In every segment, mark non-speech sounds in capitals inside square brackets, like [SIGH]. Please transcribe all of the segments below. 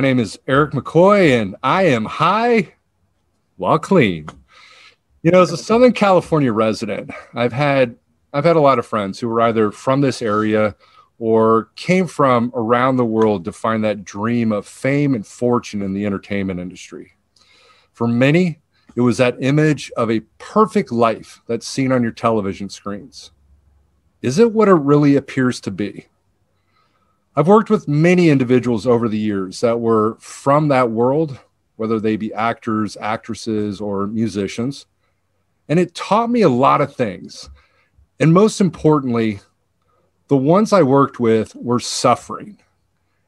My name is Eric McCoy, and I am high while clean. You know, as a Southern California resident, I've had I've had a lot of friends who were either from this area or came from around the world to find that dream of fame and fortune in the entertainment industry. For many, it was that image of a perfect life that's seen on your television screens. Is it what it really appears to be? I've worked with many individuals over the years that were from that world, whether they be actors, actresses, or musicians. And it taught me a lot of things. And most importantly, the ones I worked with were suffering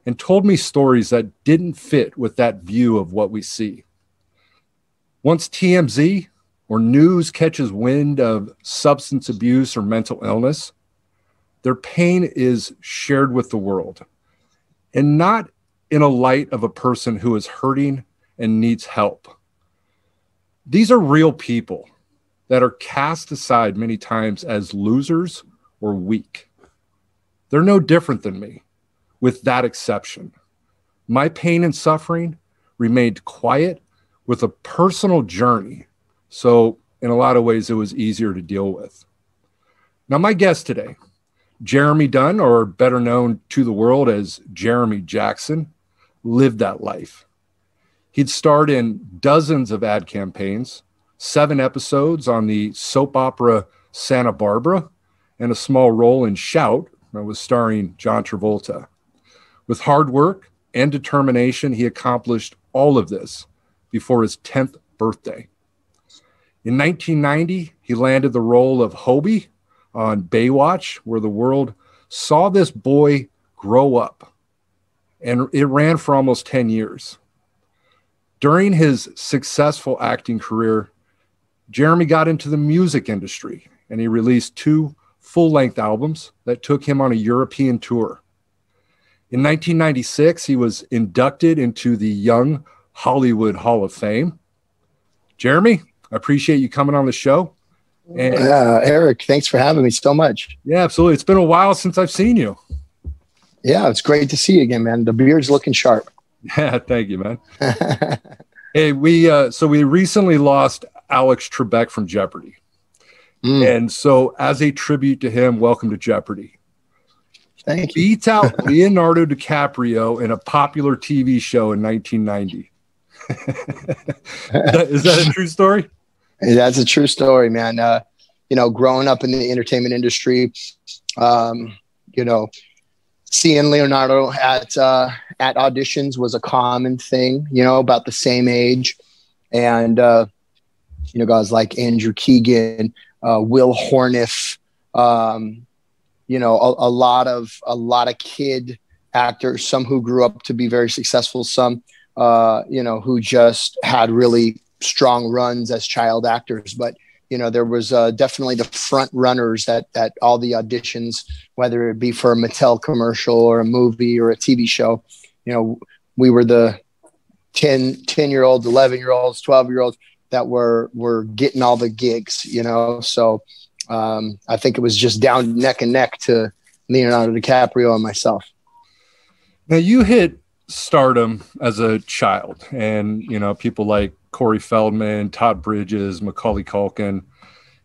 and told me stories that didn't fit with that view of what we see. Once TMZ or news catches wind of substance abuse or mental illness, their pain is shared with the world and not in a light of a person who is hurting and needs help. These are real people that are cast aside many times as losers or weak. They're no different than me, with that exception. My pain and suffering remained quiet with a personal journey. So, in a lot of ways, it was easier to deal with. Now, my guest today Jeremy Dunn, or better known to the world as Jeremy Jackson, lived that life. He'd starred in dozens of ad campaigns, seven episodes on the soap opera Santa Barbara, and a small role in Shout that was starring John Travolta. With hard work and determination, he accomplished all of this before his 10th birthday. In 1990, he landed the role of Hobie on Baywatch, where the world saw this boy grow up. And it ran for almost 10 years. During his successful acting career, Jeremy got into the music industry and he released two full length albums that took him on a European tour. In 1996, he was inducted into the Young Hollywood Hall of Fame. Jeremy, I appreciate you coming on the show. And, uh, Eric, thanks for having me so much. Yeah, absolutely. It's been a while since I've seen you. Yeah, it's great to see you again, man. The beard's looking sharp. Yeah, [LAUGHS] thank you, man. [LAUGHS] hey, we uh, so we recently lost Alex Trebek from Jeopardy, mm. and so as a tribute to him, welcome to Jeopardy. Thank you. Beats out [LAUGHS] Leonardo DiCaprio in a popular TV show in 1990. is, that, is that a true story? That's a true story, man. Uh, you know, growing up in the entertainment industry, um, you know, seeing Leonardo at uh, at auditions was a common thing. You know, about the same age, and uh, you know, guys like Andrew Keegan, uh, Wil Horneff, um, you know, a, a, lot of a lot of kid actors. Some who grew up to be very successful. Some, uh, you know, who just had really strong runs as child actors, but you know there was uh, definitely the front runners at at all the auditions, whether it be for a Mattel commercial or a movie or a TV show. You know, we were the 10, 10 year olds, 11 year olds, 12 year olds that were were getting all the gigs. You know, so um, I think it was just down neck and neck to Leonardo DiCaprio and myself. Now you hit stardom as a child, and you know people like Corey Feldman, Todd Bridges, Macaulay Culkin,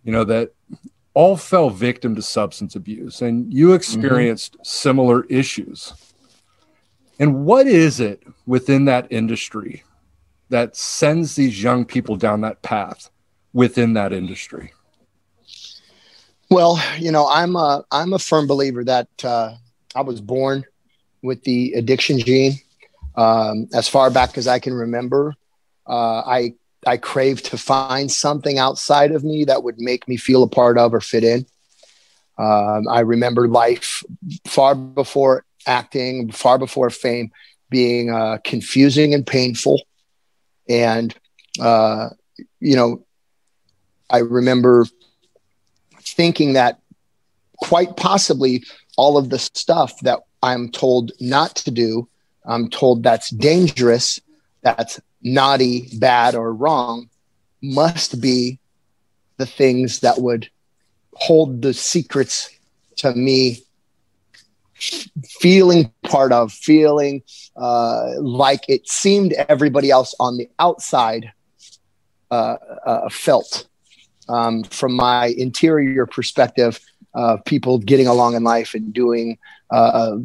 you know, that all fell victim to substance abuse. And you experienced mm-hmm. similar issues. And what is it within that industry that sends these young people down that path within that industry? Well, you know, I'm a I'm a firm believer that uh, I was born with the addiction gene. Um, as far back as I can remember, uh, I I craved to find something outside of me that would make me feel a part of or fit in. Um, I remember life far before acting, far before fame, being uh, confusing and painful. And, uh, you know, I remember thinking that quite possibly all of the stuff that I'm told not to do, I'm told that's dangerous, that's naughty, bad, or wrong must be the things that would hold the secrets to me feeling part of, feeling uh, like it seemed everybody else on the outside uh, uh, felt. Um, from my interior perspective, uh, people getting along in life and doing uh,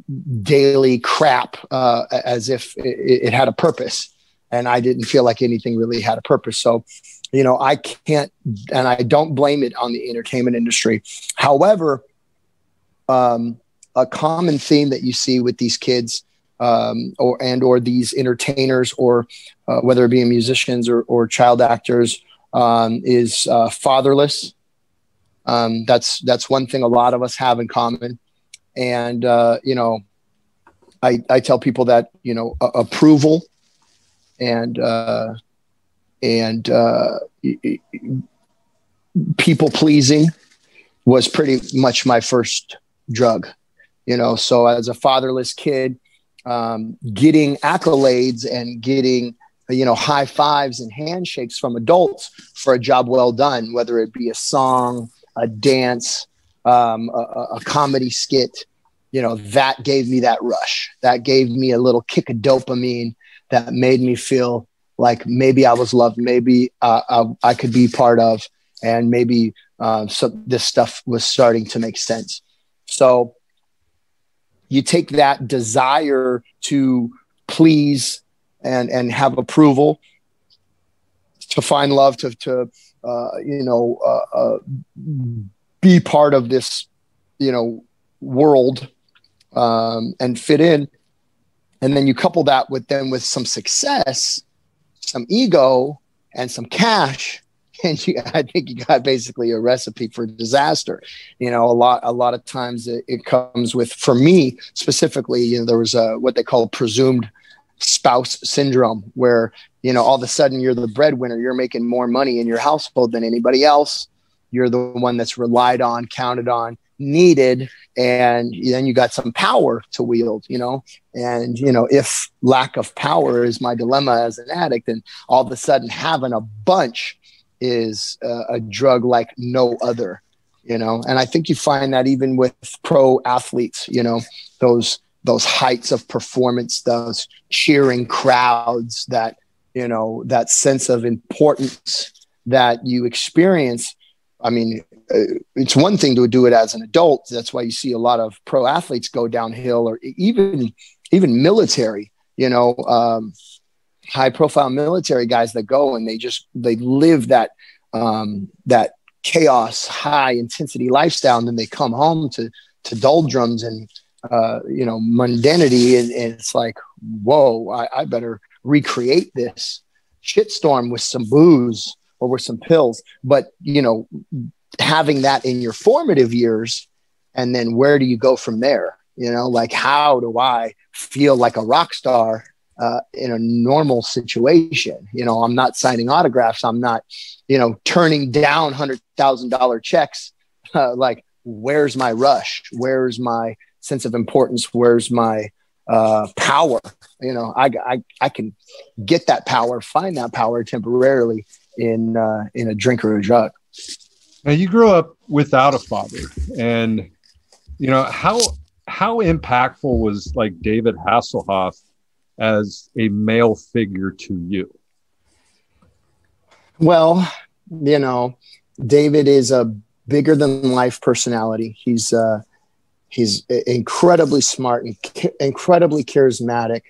daily crap uh, as if it, it, had a purpose. And I didn't feel like anything really had a purpose. So, you know, I can't, and I don't blame it on the entertainment industry. However, um, a common theme that you see with these kids um, or and or these entertainers or uh, whether it be musicians or, or child actors um, is uh, fatherless. Um, that's that's one thing a lot of us have in common, and uh, you know, I I tell people that you know approval and uh, and uh, people pleasing was pretty much my first drug you know? So as a fatherless kid um, getting accolades and getting you know high fives and handshakes from adults for a job well done whether it be a song a dance um, a, a comedy skit you know that gave me that rush. That gave me a little kick of dopamine that made me feel like maybe i was loved maybe uh, I, I, could be part of and maybe uh, so this stuff was starting to make sense. So you take that desire to please and and have approval to find love to to uh, you know uh, uh, be part of this you know world um, and fit in and then you couple that with them with some success some ego and some cash [LAUGHS] and you, I think you got basically a recipe for disaster. You know, a lot a lot of times it, it comes with, for me specifically, you know, there was a what they call presumed spouse syndrome, where you know all of a sudden you're the breadwinner, you're making more money in your household than anybody else. You're the one that's relied on, counted on, needed, and then you got some power to wield. You know, and you know if lack of power is my dilemma as an addict, and all of a sudden having a bunch is a drug like no other you know and i think you find that even with pro athletes you know those those heights of performance those cheering crowds that you know that sense of importance that you experience i mean uh, it's one thing to do it as an adult. That's why you see a lot of pro athletes go downhill or even even military you know um, high profile military guys that go and they just they live that um, that chaos high intensity lifestyle. And then they come home to to doldrums and uh, you know mundanity. And, and it's like whoa I, I better recreate this shitstorm with some booze or with some pills but you know having that in your formative years and then where do you go from there you know like how do i feel like a rock star uh, in a normal situation. You know, I'm not signing autographs. I'm not, you know, turning down hundred thousand dollar checks. [LAUGHS] Uh, like, where's my rush? Where's my sense of importance? Where's my uh, power? You know, I, I I can get that power, find that power temporarily in uh, in a drink or a drug. Now, you grew up without a father, and you know how how impactful was like David Hasselhoff as a male figure to you? Well, you know, David is a bigger than life personality. He's uh, he's incredibly smart and incredibly charismatic,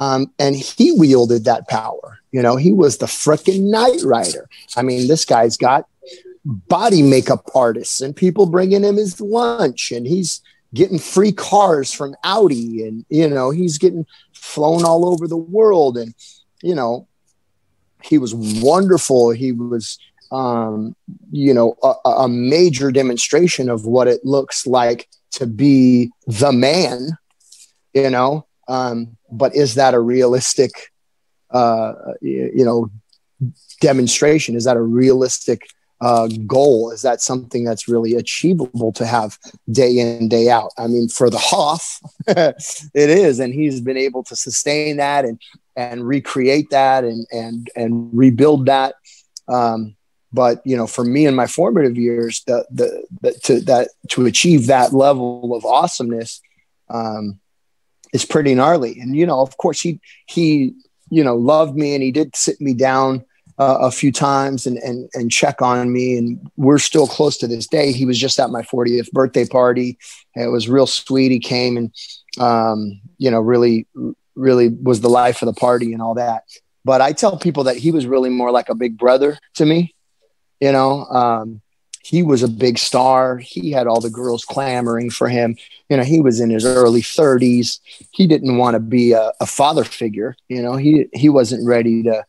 um, and he wielded that power. You know, he was the freaking Knight Rider. I mean, this guy's got body makeup artists and people bringing him his lunch, and he's getting free cars from Audi, and you know, he's getting flown all over the world and you know he was wonderful he was um, you know a, a, major demonstration of what it looks like to be the man you know um, but is that a realistic uh, you know demonstration is that a realistic uh, goal? Is that something that's really achievable to have day in, day out? I mean, for the Hoff, [LAUGHS] it is. And he's been able to sustain that and, and recreate that and, and, and rebuild that. Um, but you know, for me in my formative years, the, the, the to that to achieve that level of awesomeness, um, is pretty gnarly. And you know, of course, he he you know loved me and he did sit me down uh, a few times and, and and check on me. And we're still close to this day. He was just at my 40th birthday party. It was real sweet. He came and um, you know really really was the life of the party and all that. But i tell people that he was really more like a big brother to me you know um, he was a big star. He had all the girls clamoring for him. You know he was in his early 30s he didn't want to be a, a father figure you know? He he wasn't ready to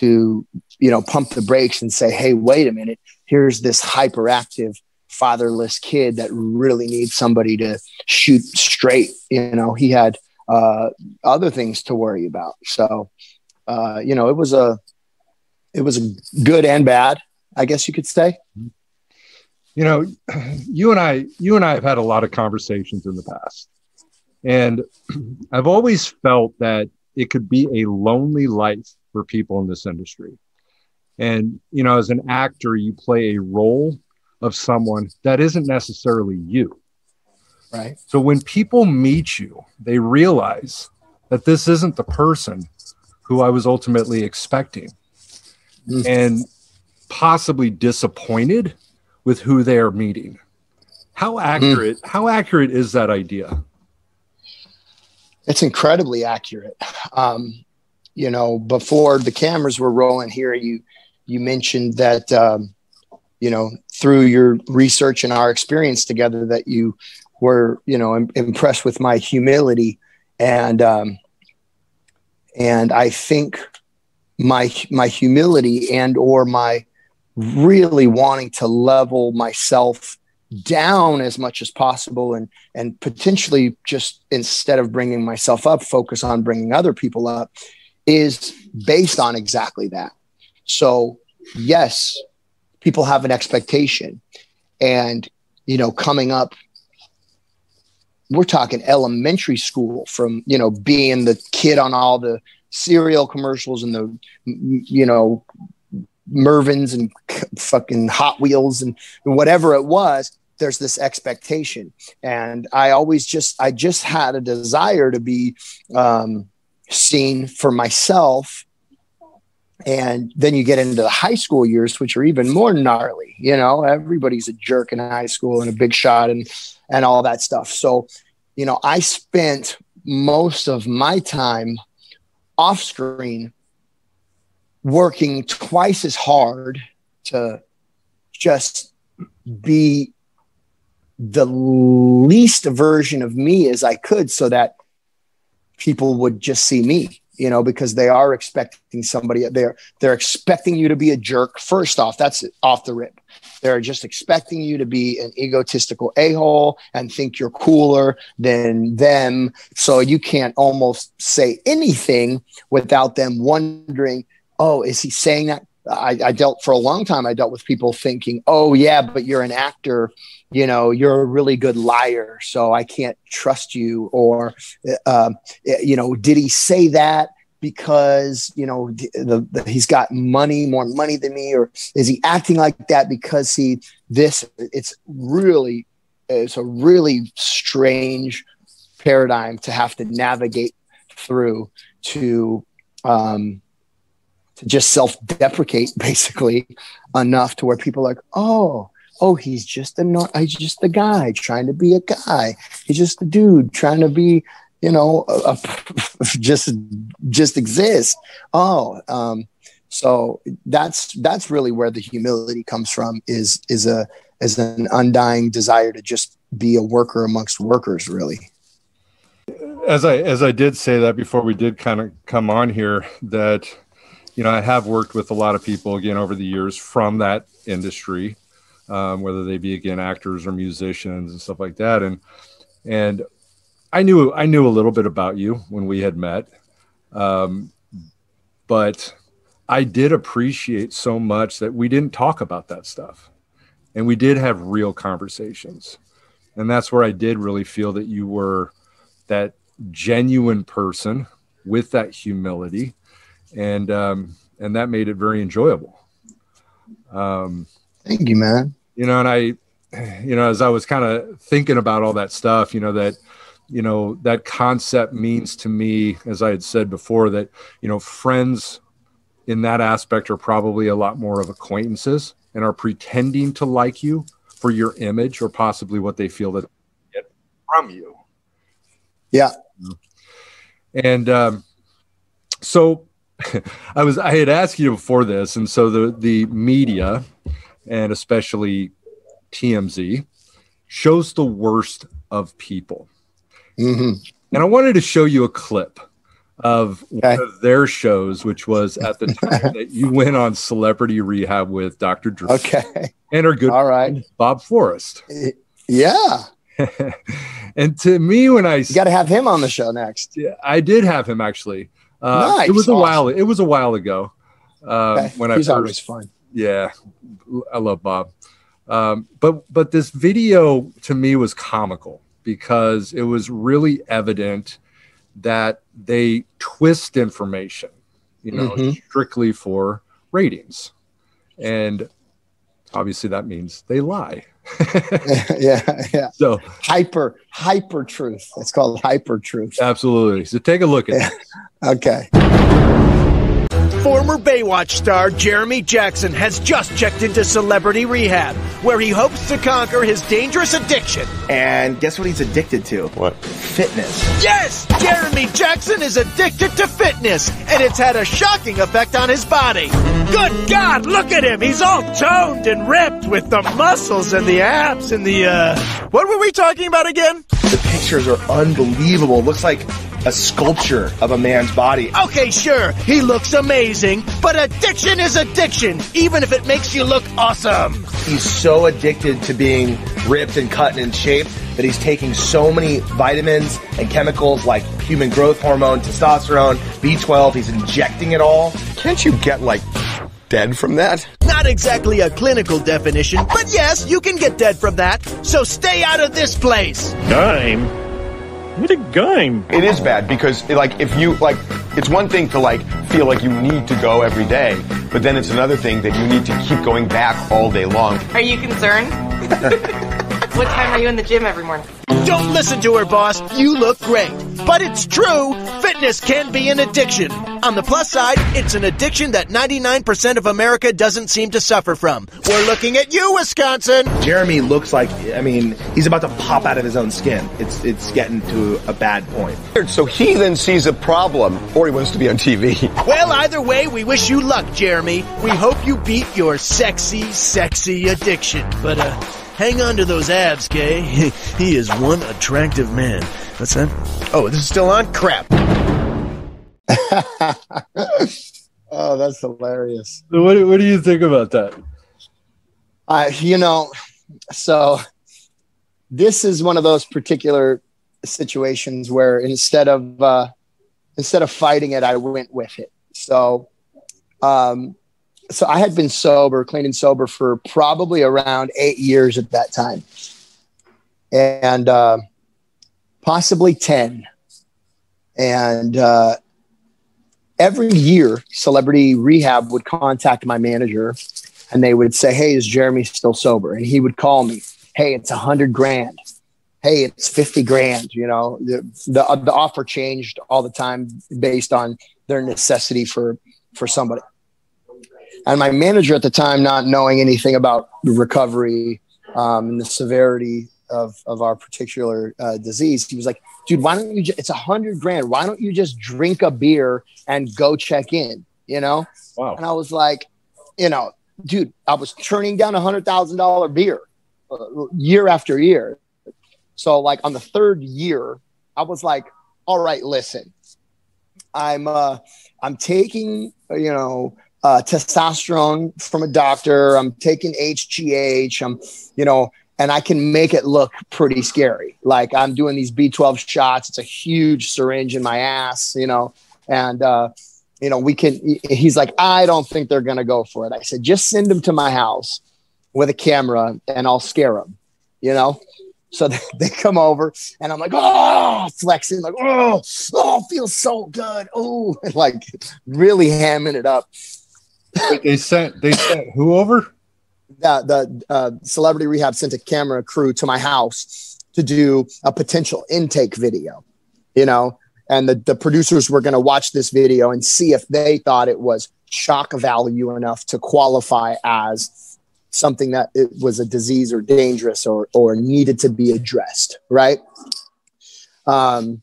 to you know pump the brakes and say hey wait a minute. Here's this hyperactive fatherless kid that really needs somebody to shoot straight. You know he had uh, other things to worry about. So uh, you know it was a it was a good and bad i guess you could say you know [CLEARS THROAT] you and i you and i have had a lot of conversations in the past and [CLEARS THROAT] i've always felt that it could be a lonely life for people in this industry. And, you know, as an actor, you play a role of someone that isn't necessarily you. Right. So when people meet you, they realize that this isn't the person who I was ultimately expecting mm. and possibly disappointed with who they are meeting. How accurate, mm. how accurate is that idea? It's incredibly accurate. Um, you know, before the cameras were rolling here, you you mentioned that um, you know through your research and our experience together that you were you know Im- impressed with my humility and um, and I think my my humility and or my really wanting to level myself down as much as possible and and potentially just instead of bringing myself up focus on bringing other people up is based on exactly that. So, yes, people have an expectation. And, you know, coming up, we're talking elementary school from, you know, being the kid on all the cereal commercials and the, you know, Mervyn's and fucking Hot Wheels and whatever it was there's this expectation. And i always just i just had a desire to be um, seen for myself. And then you get into the high school years which are even more gnarly you know everybody's a jerk in high school and a big shot and and all that stuff. So you know i spent most of my time off screen working twice as hard to just be the least version of me as i could so that people would just see me you know because they are expecting somebody they're they're expecting you to be a jerk first off that's off the rip. They're just expecting you to be an egotistical a-hole and think you're cooler than them. So you can't almost say anything without them wondering oh is he saying that? I, I dealt for a long time i dealt with people thinking oh yeah but you're an actor you know you're a really good liar so i can't trust you or uh, you know did he say that because you know the, the, he's got money more money than me or is he acting like that because he this it's really it's a really strange paradigm to have to navigate through to um to just self-deprecate [LAUGHS] basically enough to where people are like oh oh, he's just a he's just a guy trying to be a guy. He's just a dude trying to be, you know, a, a, [LAUGHS] just just exist. Oh, um, so that's that's really where the humility comes from. Is is a is an undying desire to just be a worker amongst workers, really. As I as I did say that before we did kind of come on here that you know I have worked with a lot of people again over the years from that industry um, whether they be again actors or musicians and stuff like that. And and I knew I knew a little bit about you when we had met, um, but I did appreciate so much that we didn't talk about that stuff, and we did have real conversations, and that's where I did really feel that you were that genuine person with that humility, and um, and that made it very enjoyable. Um, Thank you, man. you know, and I, you know, as I was kind of thinking about all that stuff, you know, that, you know that concept means to me as i had said before that you know friends in that aspect are probably a lot more of acquaintances and are pretending to like you for your image or possibly what they feel that get from you. Yeah. And um, so [LAUGHS] i was i had asked you before this and so the the media and especially tmz shows the worst of people hmm And I wanted to show you a clip of Okay. one of their shows, which was at the time [LAUGHS] that you went on Celebrity Rehab with Dr. Drew okay and our good all right Bob Forrest. yeah [LAUGHS] and to me, when I you got to have him on the show next I did have him actually. Uh, Nice. It was a Awesome. while. It was a while ago. Um. When I he's first, always fun yeah, I love Bob. Um, but but this video to me was comical because it was really evident that they twist information, you know, Mhm. strictly for ratings, and obviously that means they lie. [LAUGHS] yeah yeah so hyper hyper truth it's called hyper truth absolutely. So take a look at Yeah. it. okay Former Baywatch star Jeremy Jackson has just checked into celebrity rehab, where he hopes to conquer his dangerous addiction. And guess what he's addicted to? What? Fitness. Yes, Jeremy Jackson is addicted to fitness, and it's had a shocking effect on his body. Good God, look at him! He's all toned and ripped with the muscles and the abs and the, uh, what were we talking about again? The pictures are unbelievable. Looks like a sculpture of a man's body. Okay, sure, he looks amazing, but addiction is addiction, even if it makes you look awesome. He's so addicted to being ripped and cut and in shape that he's taking so many vitamins and chemicals like human growth hormone, testosterone, B12. He's injecting it all. Can't you get like dead from that? Not exactly a clinical definition, but yes, you can get dead from that. So stay out of this place. Game? What a game. It is bad because like if you like it's one thing to like feel like you need to go every day, but then it's another thing that you need to keep going back all day long. Are you concerned? [LAUGHS] what time are you in the gym every morning? Don't listen to her, boss. You look great. But it's true, fitness can be an addiction. On the plus side, it's an addiction that 99% of America doesn't seem to suffer from. We're looking at you, Wisconsin. Jeremy looks like, I mean, he's about to pop out of his own skin. It's, it's getting to a bad point. So he then sees a problem, or he wants to be on TV. [LAUGHS] Well, either way, we wish you luck, Jeremy. We hope you beat your sexy, sexy addiction. But, uh, hang on to those abs, Kay. [LAUGHS] he is one attractive man. What's that? Oh, this is still on? Crap. [LAUGHS] oh that's hilarious So what, what do you think about that? Uh, you know, so this is one of those particular situations where instead of uh, instead of fighting it, I went with it. So, um, so I had been sober, clean and sober for probably around eight years at that time, and uh, possibly ten. And uh, every year, Celebrity Rehab would contact my manager and they would say, Hey, is Jeremy still sober? And he would call me, Hey, it's a hundred grand. Hey, it's 50 grand. You know, the, the, uh, the offer changed all the time based on their necessity for, for somebody. And my manager at the time, not knowing anything about the recovery um, and the severity of, of our particular uh, disease, he was like, dude, why don't you, ju- it's a hundred grand. Why don't you just drink a beer and go check in, you know? Wow. And I was like, you know, dude, I was turning down a hundred thousand dollar beer uh, year after year. So like on the third year, I was like, all right, listen, I'm uh, I'm taking you know uh, testosterone from a doctor. I'm taking HGH. I'm you know, and I can make it look pretty scary. Like I'm doing these B12 shots. It's a huge syringe in my ass, you know, and uh, you know we can. He's like, I don't think they're gonna go for it. I said, just send them to my house with a camera, and I'll scare them. You know. So [LAUGHS] they, they come over and I'm like, oh, flexing, like, oh, oh, feels so good. Oh, [LAUGHS] like really hamming it up. They sent they sent who over? The, the uh, celebrity rehab sent a camera crew to my house to do a potential intake video, you know, and the, the producers were going to watch this video and see if they thought it was shock value enough to qualify as something that it was a disease or dangerous or, or needed to be addressed. Right. Um,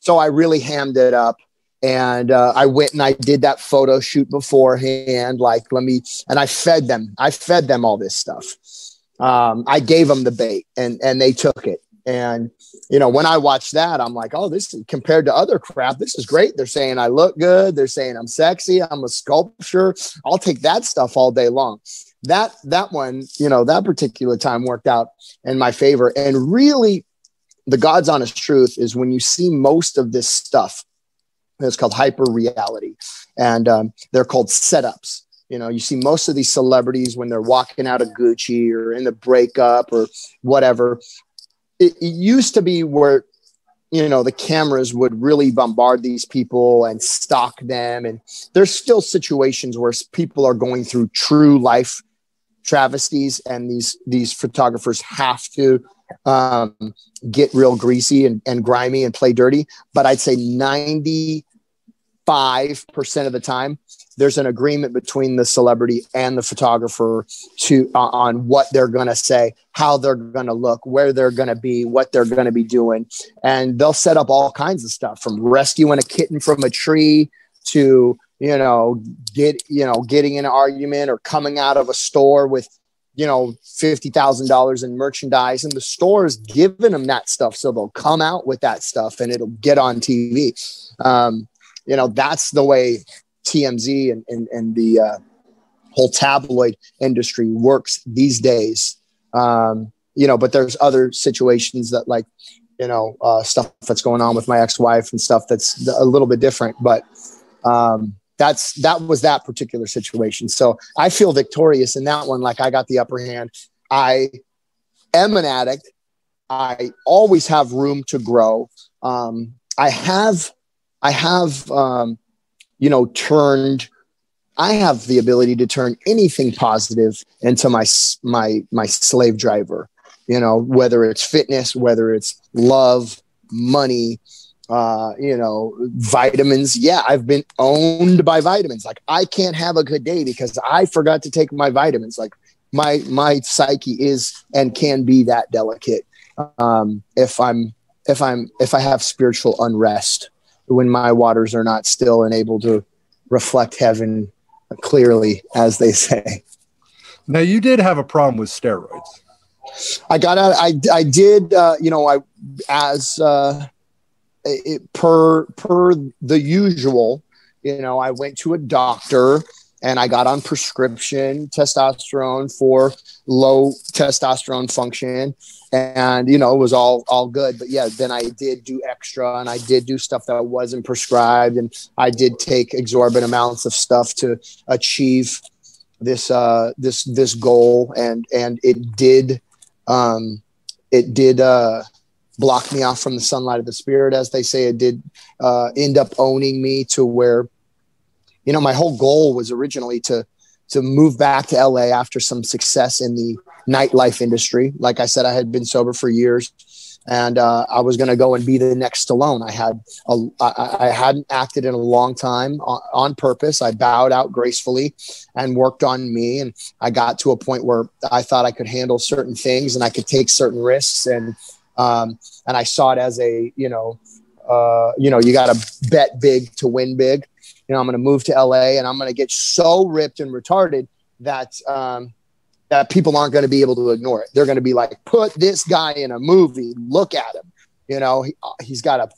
so I really hammed it up and uh, I went and I did that photo shoot beforehand. Like, let me, and I fed them. I fed them all this stuff. Um, I gave them the bait, and and they took it. And you know, when I watched that, I'm like, oh, this is compared to other crap. This is great. They're saying I look good. They're saying I'm sexy. I'm a sculpture. I'll take that stuff all day long. That that one, you know, that particular time worked out in my favor. And really, the God's honest truth is when you see most of this stuff it's called hyper reality, and um, they're called setups. You know, you see most of these celebrities when they're walking out of Gucci or in the breakup or whatever. It, it used to be where you know the cameras would really bombard these people and stalk them and there's still situations where people are going through true life travesties and these these photographers have to um, get real greasy and, and grimy and play dirty but i'd say 90 5% of the time there's an agreement between the celebrity and the photographer to uh, on what they're going to say how they're going to look where they're going to be what they're going to be doing. And they'll set up all kinds of stuff from rescuing a kitten from a tree to you know get you know getting in an argument or coming out of a store with you know $50,000 in merchandise. And the store is giving them that stuff. So they'll come out with that stuff and it'll get on TV um, you know that's the way TMZ and and, and the uh, whole tabloid industry works these days. Um, you know, but there's other situations that like you know uh, stuff that's going on with my ex-wife and stuff that's a little bit different, but. Um, that's that was that particular situation. So I feel victorious in that one. Like I got the upper hand. I am an addict. I always have room to grow. Um, I have I have, um, you know, turned. I have the ability to turn anything positive into my my my slave driver. You know, whether it's fitness, whether it's love, money, uh, you know, vitamins. Yeah, I've been owned by vitamins. Like I can't have a good day because I forgot to take my vitamins. Like my my psyche is and can be that delicate. Um, if I'm if I'm if I have spiritual unrest, when my waters are not still and able to reflect heaven clearly, as they say. Now, you did have a problem with steroids. I got out. I I did. Uh, you know, I as uh, it, per per the usual. You know, I went to a doctor and I got on prescription testosterone for low testosterone function and you know it was all all good. But yeah then i did do extra and i did do stuff that wasn't prescribed. And i did take exorbitant amounts of stuff to achieve this uh this this goal. And and it did um it did uh block me off from the sunlight of the spirit as they say. It did uh end up owning me to where you know my whole goal was originally to to move back to LA after some success in the nightlife industry. Like I said, I had been sober for years, and uh, I was going to go and be the next Stallone. I had a, I, I hadn't acted in a long time on, on, purpose. I bowed out gracefully and worked on me, and I got to a point where I thought I could handle certain things and I could take certain risks, and um, and I saw it as a you know. Uh, you know, you got to bet big to win big. You know, I'm going to move to LA and I'm going to get so ripped and retarded that um, that people aren't going to be able to ignore it. They're going to be like, put this guy in a movie. Look at him. You know, he, has got a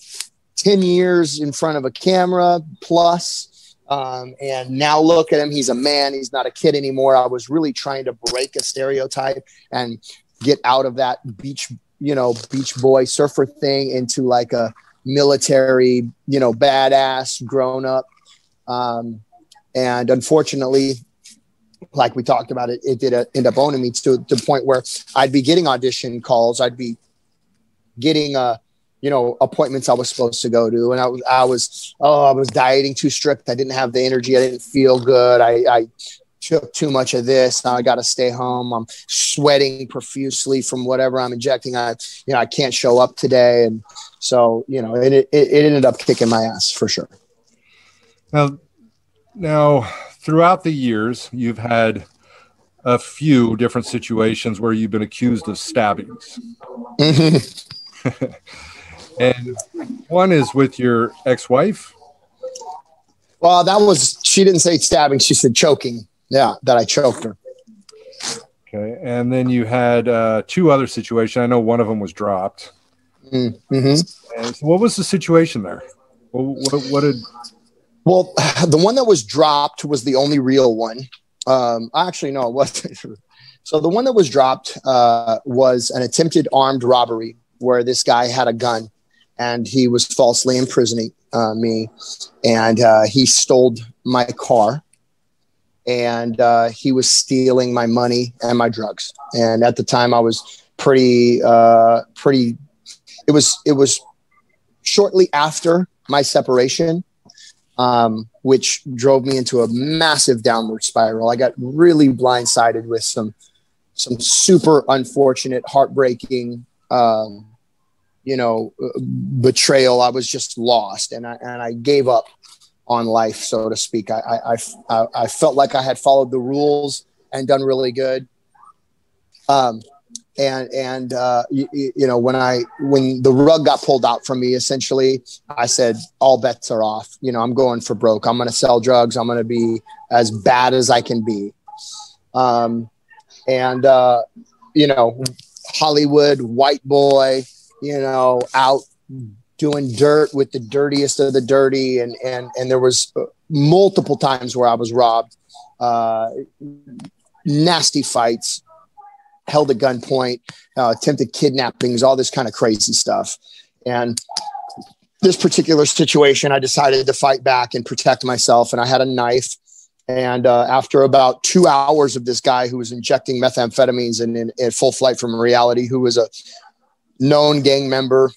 10 years in front of a camera plus. Um, and now look at him. He's a man. He's not a kid anymore. I was really trying to break a stereotype and get out of that beach, you know, beach boy surfer thing into like a military, you know, badass grown up. Um, and unfortunately, like we talked about it, it did uh, end up owning me to, to the point where I'd be getting audition calls. I'd be getting, uh, you know, appointments I was supposed to go to. And I was, I was, oh, I was dieting too strict. I didn't have the energy. I didn't feel good. I, I took too much of this. Now I got to stay home. I'm sweating profusely from whatever I'm injecting. I, you know, I can't show up today. And so, you know, it, it, it ended up kicking my ass for sure. Now, now throughout the years, you've had a few different situations where you've been accused of stabbings. Mm-hmm. [LAUGHS] [LAUGHS] and one is with your ex-wife. Well, that was she didn't say stabbing; she said choking. Yeah, that I choked her. Okay, and then you had uh, two other situations. I know one of them was dropped. Mm-hmm. And so what was the situation there? What, what, what, did? Well, [SIGHS] the one that was dropped was the only real one. Um, actually, no, it wasn't. [LAUGHS] so the one that was dropped uh, was an attempted armed robbery where this guy had a gun and he was falsely imprisoning uh, me, and uh, he stole my car and uh, he was stealing my money and my drugs. And at the time, I was pretty, uh, pretty. It was it was shortly after my separation, um, which drove me into a massive downward spiral. I got really blindsided with some some super unfortunate, heartbreaking. Um, you know, betrayal. I was just lost, and I and I gave up on life, so to speak. I, I, I, I felt like I had followed the rules and done really good. Um, and and uh, you, you, know when I when the rug got pulled out from me, essentially, I said all bets are off. You know, I'm going for broke. I'm going to sell drugs. I'm going to be as bad as I can be. Um, and uh, you know, Hollywood white boy, you know, out doing dirt with the dirtiest of the dirty and and and there was uh, multiple times where I was robbed uh, nasty fights held at gunpoint uh, attempted kidnappings all this kind of crazy stuff and this particular situation I decided to fight back and protect myself and I had a knife and uh, after about two hours of this guy who was injecting methamphetamines and in, in full flight from reality who was a known gang member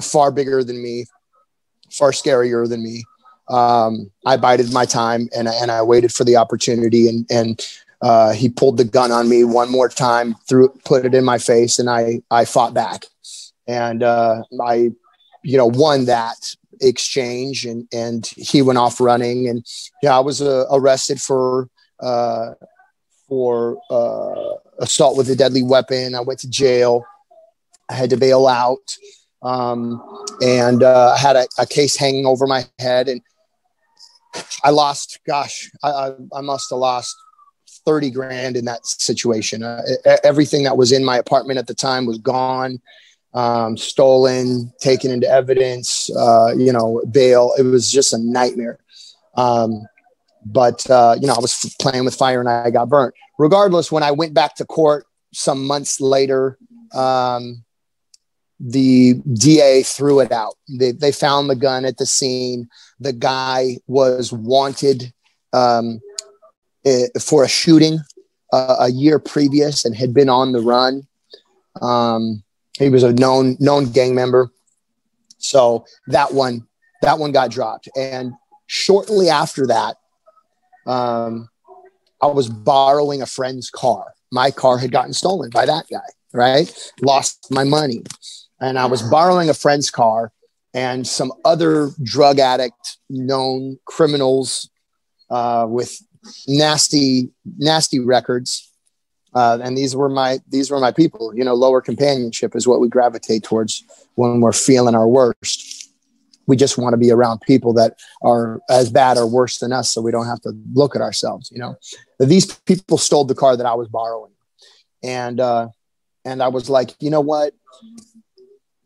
far bigger than me, far scarier than me. Um, I bided my time and, and I waited for the opportunity and, and uh, he pulled the gun on me one more time, threw, put it in my face and I, I fought back and uh, I, you know, won that exchange and, and he went off running and yeah, I was uh, arrested for, uh, for uh, assault with a deadly weapon. I went to jail. I had to bail out um, and uh, I had a, a, case hanging over my head, and I lost. Gosh, I, I, I must have lost thirty grand in that situation. Uh, everything that was in my apartment at the time was gone, um, stolen, taken into evidence. Uh, you know, bail. It was just a nightmare. Um, but uh, you know, I was playing with fire and I got burnt. Regardless, when I went back to court some months later. Um, the DA threw it out. They, they found the gun at the scene. The guy was wanted um, for a shooting uh, a year previous and had been on the run. Um, he was a known known gang member. So that one that one got dropped. And shortly after that, um, I was borrowing a friend's car. My car had gotten stolen by that guy. Right, lost my money and I was borrowing a friend's car, and some other drug addict known criminals uh, with nasty, nasty records. Uh, and these were my these were my people. You know, lower companionship is what we gravitate towards when we're feeling our worst. We just want to be around people that are as bad or worse than us, so we don't have to look at ourselves. You know, these people stole the car that I was borrowing, and uh, and I was like, you know what?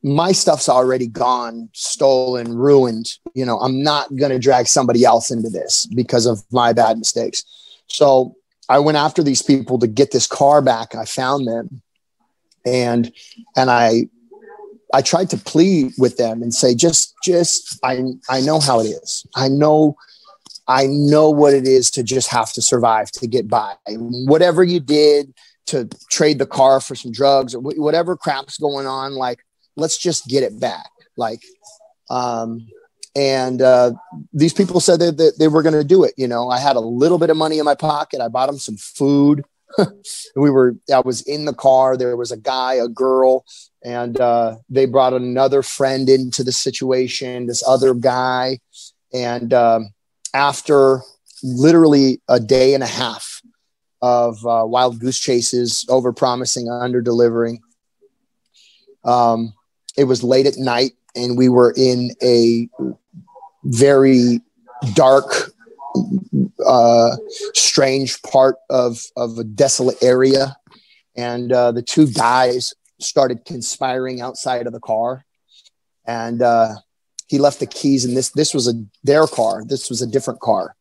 My stuff's already gone, stolen, ruined. You know, I'm not going to drag somebody else into this because of my bad mistakes. So I went after these people to get this car back. I found them and, and I, I tried to plead with them and say, just, just, I, I know how it is. I know, I know what it is to just have to survive to get by. Whatever you did to trade the car for some drugs or whatever crap's going on, like let's just get it back. Like, um, and uh, these people said that, that they were going to do it. You know, I had a little bit of money in my pocket. I bought them some food. [LAUGHS] we were, I was in the car. There was a guy, a girl, and uh, they brought another friend into the situation, this other guy. And um, after literally a day and a half of uh, wild goose chases, over promising, under delivering, um, it was late at night and we were in a very dark uh, strange part of of a desolate area, and uh, the two guys started conspiring outside of the car, and uh, he left the keys in this. This was a their car. This was a different car,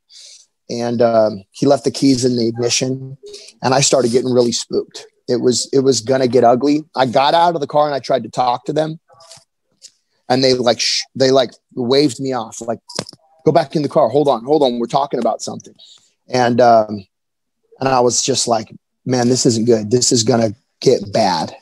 and um, he left the keys in the ignition, and I started getting really spooked. It was it was gonna get ugly. I got out of the car and I tried to talk to them, and they like sh- they like waved me off like go back in the car. Hold on, hold on. We're talking about something. And um, and I was just like, man, this isn't good. This is gonna get bad.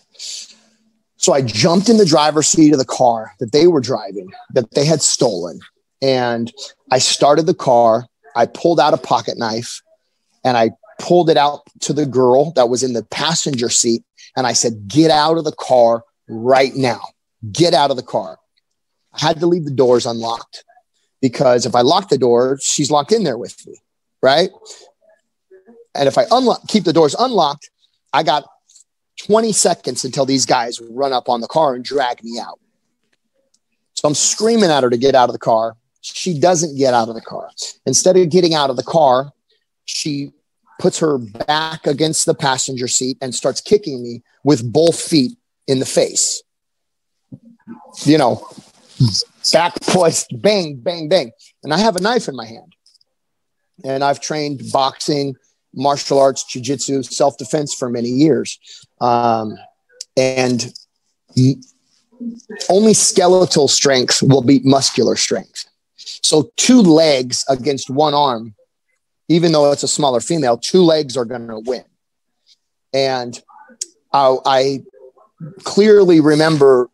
So I jumped in the driver's seat of the car that they were driving, that they had stolen. And I started the car. I pulled out a pocket knife and I pulled it out to the girl that was in the passenger seat. And I said, Get out of the car right now. Get out of the car. I had to leave the doors unlocked because if I lock the door, she's locked in there with me, right? And if I unlock, keep the doors unlocked, I got 20 seconds until these guys run up on the car and drag me out. So I'm screaming at her to get out of the car. She doesn't get out of the car. Instead of getting out of the car, she puts her back against the passenger seat and starts kicking me with both feet in the face. You know, back poised, bang, bang, bang. And I have a knife in my hand. And I've trained boxing, martial arts, jujitsu, self defense for many years. Um, and only skeletal strength will beat muscular strength. So, two legs against one arm, even though it's a smaller female, two legs are going to win. And I, I clearly remember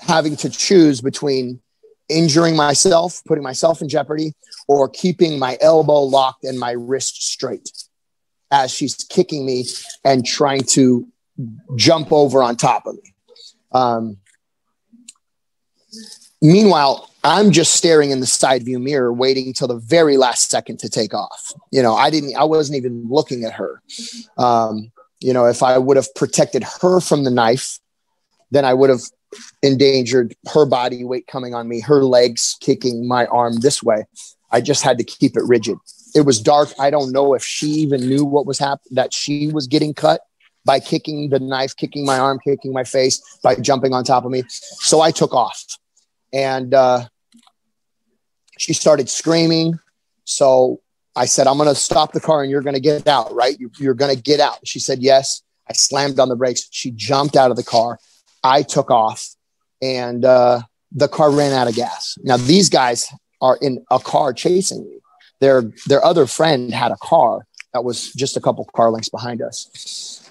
having to choose between injuring myself, putting myself in jeopardy, or keeping my elbow locked and my wrist straight as she's kicking me and trying to jump over on top of me. Um, meanwhile, I'm just staring in the side view mirror, waiting till the very last second to take off. You know, I didn't, I wasn't even looking at her. Um, you know, if I would have protected her from the knife, then I would have endangered her body weight coming on me, her legs kicking my arm this way. I just had to keep it rigid. It was dark. I don't know if she even knew what was happening, that she was getting cut by kicking the knife, kicking my arm, kicking my face, by jumping on top of me. So I took off. And uh, she started screaming. So I said, I'm going to stop the car and you're going to get out, right? You're, going to get out. She said, Yes. I slammed on the brakes. She jumped out of the car. I took off and uh, the car ran out of gas. Now these guys are in a car chasing me. Their their other friend had a car that was just a couple car lengths behind us.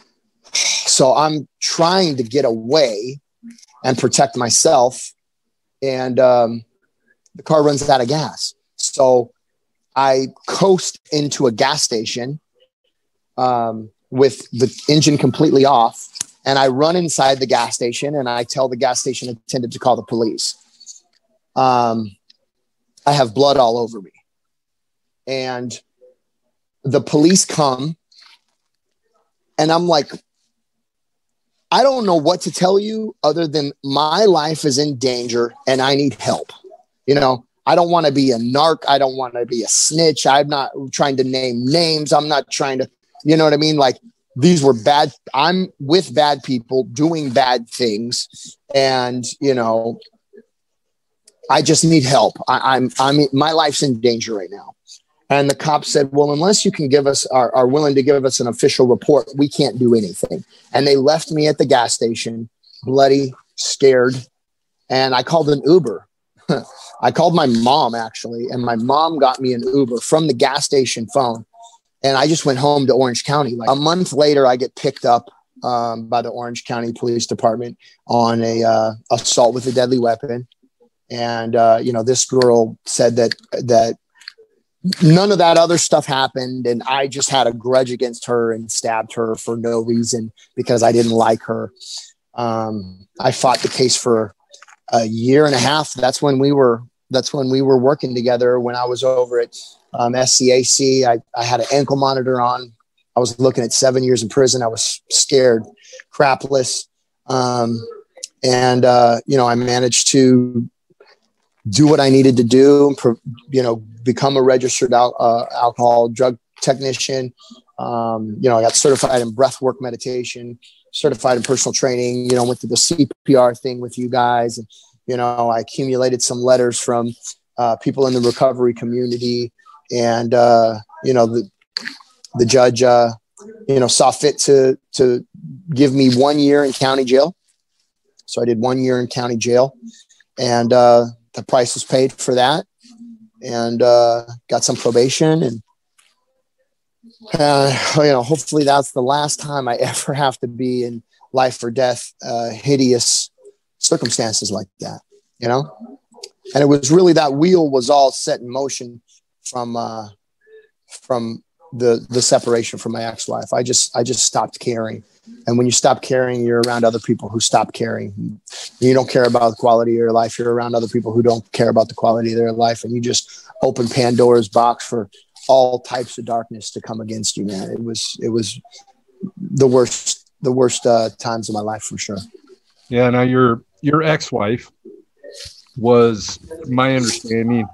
So I'm trying to get away and protect myself, and um, the car runs out of gas. So I coast into a gas station um, with the engine completely off and I run inside the gas station and I tell the gas station attendant to call the police. Um, I have blood all over me. And the police come and I'm like, I don't know what to tell you other than my life is in danger and I need help. You know, I don't want to be a narc. I don't want to be a snitch. I'm not trying to name names. I'm not trying to, you know what I mean? Like, these were bad i'm with bad people doing bad things and you know i just need help I, am i'm i'm my life's in danger right now and the cop said well unless you can give us are, are willing to give us an official report we can't do anything and they left me at the gas station bloody scared and i called an uber [LAUGHS] i called my mom actually and my mom got me an uber from the gas station phone and I just went home to Orange County. Like a month later, I get picked up um, by the Orange County Police Department on a uh, assault with a deadly weapon, And uh, you know, this girl said that that none of that other stuff happened, and I just had a grudge against her and stabbed her for no reason because I didn't like her. Um, I fought the case for a year and a half. That's when we were. That's when we were working together. When I was over at um, SCAC, I, I had an ankle monitor on. I was looking at seven years in prison. I was scared, crapless. Um, and, uh, you know, I managed to do what I needed to do, you know, become a registered al- uh, alcohol drug technician. Um, you know, I got certified in breath work meditation, certified in personal training, you know, went through the CPR thing with you guys. And, you know, I accumulated some letters from uh, people in the recovery community. And, uh, you know, the, the judge, uh, you know, saw fit to, to give me one year in county jail. So I did one year in county jail and, uh, the price was paid for that and uh, got some probation and uh, you know hopefully that's the last time i [LAUGHS] ever have to be in life or death hideous circumstances like that you know and it was really that wheel was all set in motion from uh, from the the separation from my ex-wife i just i just stopped caring and when you stop caring, you're around other people who stop caring. You don't care about the quality of your life. You're around other people who don't care about the quality of their life. And you just open Pandora's box for all types of darkness to come against you, man. It was, it was the worst, the worst uh, times of my life for sure. Yeah. Now your, your ex-wife was my understanding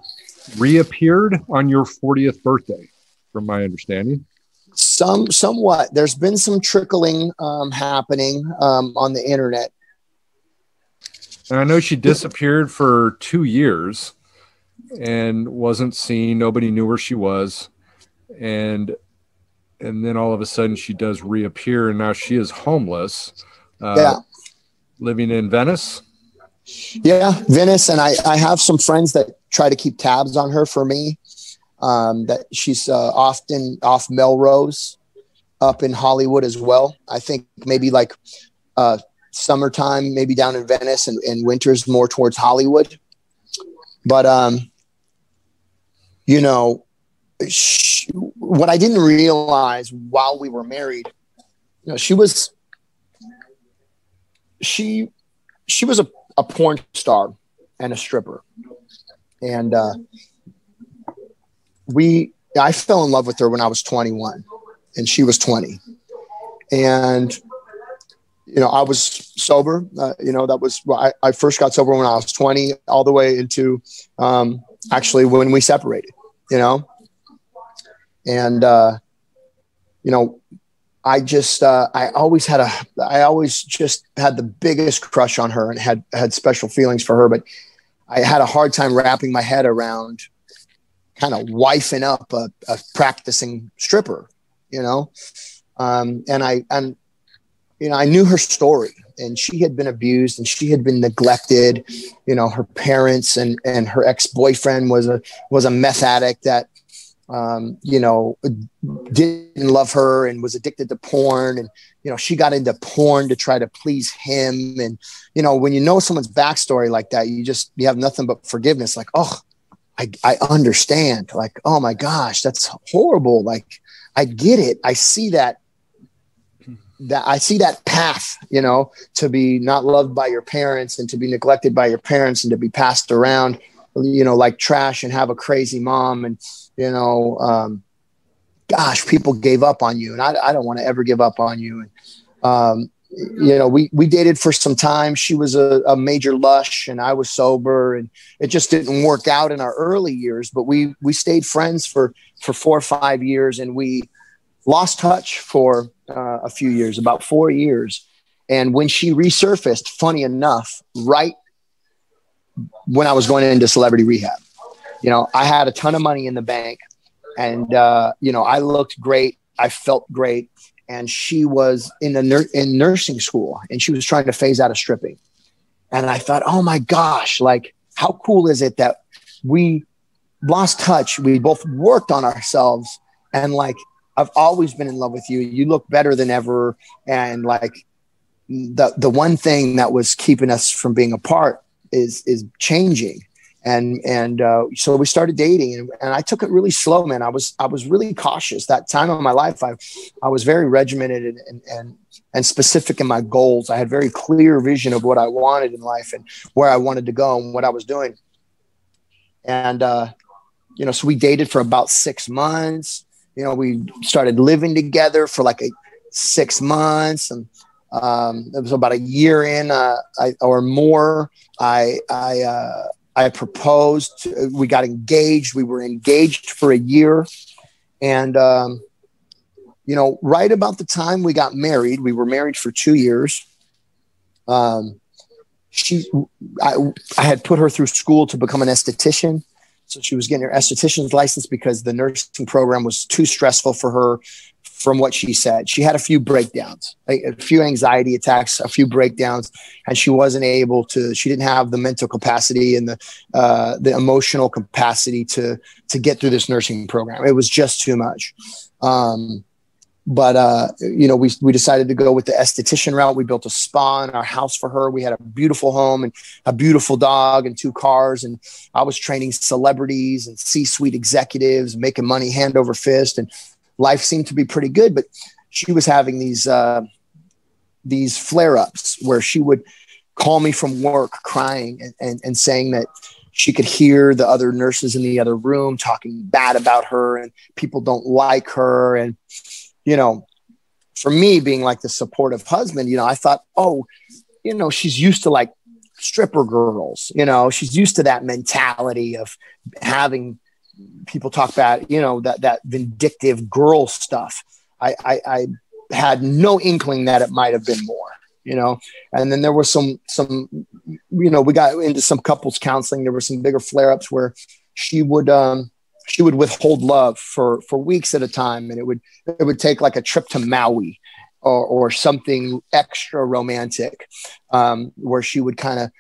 reappeared on your 40th birthday from my understanding some somewhat. There's been some trickling um, happening um, on the internet. And I know she disappeared for two years and wasn't seen. Nobody knew where she was, and and then all of a sudden she does reappear, and now she is homeless. Uh, yeah, living in Venice. Yeah, Venice, and I I have some friends that try to keep tabs on her for me um, that she's uh, often off Melrose up in Hollywood as well. I think maybe like uh, summertime, maybe down in Venice, and, and winters more towards Hollywood. But um, you know, she, what I didn't realize while we were married, you know, she was she she was a, a porn star and a stripper, and uh, we I fell in love with her when I was 21 and she was 20. And you know, I was sober. Uh, you know, that was I, I, first got sober when I was 20, all the way into um, actually when we separated. You know, and uh, you know, I just uh, I always had a I always just had the biggest crush on her and had had special feelings for her, but I had a hard time wrapping my head around kind of wifing up a, a, practicing stripper, you know? Um, and I, and, you know, I knew her story and she had been abused and she had been neglected, you know, her parents and, and her ex-boyfriend was a, was a meth addict that, um, you know, didn't love her and was addicted to porn. And, you know, she got into porn to try to please him. And, you know, when you know someone's backstory like that, you just, you have nothing but forgiveness. Like, oh, I, I understand like oh my gosh that's horrible like i get it i see that that i see that path you know to be not loved by your parents and to be neglected by your parents and to be passed around you know like trash and have a crazy mom and you know um, gosh people gave up on you and i, I don't want to ever give up on you and um, you know, we we dated for some time. She was a, a, major lush, and I was sober, and it just didn't work out in our early years. But we we stayed friends for for four or five years, and we lost touch for uh, a few years, about four years. And when she resurfaced, funny enough, right when I was going into celebrity rehab, you know, I had a ton of money in the bank, and uh, you know, I looked great, I felt great, and she was in the nur- in nursing school and she was trying to phase out of stripping. And i thought oh my gosh like how cool is it that we lost touch? We both worked on ourselves and like i've always been in love with you. You look better than ever. And like the the one thing that was keeping us from being apart is is changing and and uh, so we started dating and, and i took it really slow man. I was i was really cautious. That time of my life i i was very regimented and and and, and specific in my goals. I had very clear vision of what i wanted in life and where i wanted to go and what i was doing. And uh you know so we dated for about six months. You know we started living together for like a six months and um, it was about a year in uh, I, or more. I I uh, I proposed. We got engaged. We were engaged for a year, and um, you know, right about the time we got married, we were married for two years. Um, she, I, I had put her through school to become an esthetician. So she was getting her esthetician's license because the nursing program was too stressful for her from what she said. She had a few breakdowns, a, few anxiety attacks, a few breakdowns, and she wasn't able to. She didn't have the mental capacity and the uh, the emotional capacity to to get through this nursing program. It was just too much. Um, but uh, you know, we we decided to go with the esthetician route. We built a spa in our house for her. We had a beautiful home and a beautiful dog and two cars. And I was training celebrities and C-suite executives, making money hand over fist. And life seemed to be pretty good, but she was having these uh, these flare ups where she would call me from work crying and, and, and saying that she could hear the other nurses in the other room talking bad about her and people don't like her. And you know for me being like the supportive husband you know i thought oh you know she's used to like stripper girls you know she's used to that mentality of having people talk about, you know, that that vindictive girl stuff. I, I, I had no inkling that it might have been more, you know. And then there was some some, you know, we got into some couples counseling. There were some bigger flare ups where she would um, she would withhold love for for weeks at a time, and it would it would take like a trip to Maui or, or something extra romantic, um, where she would kind of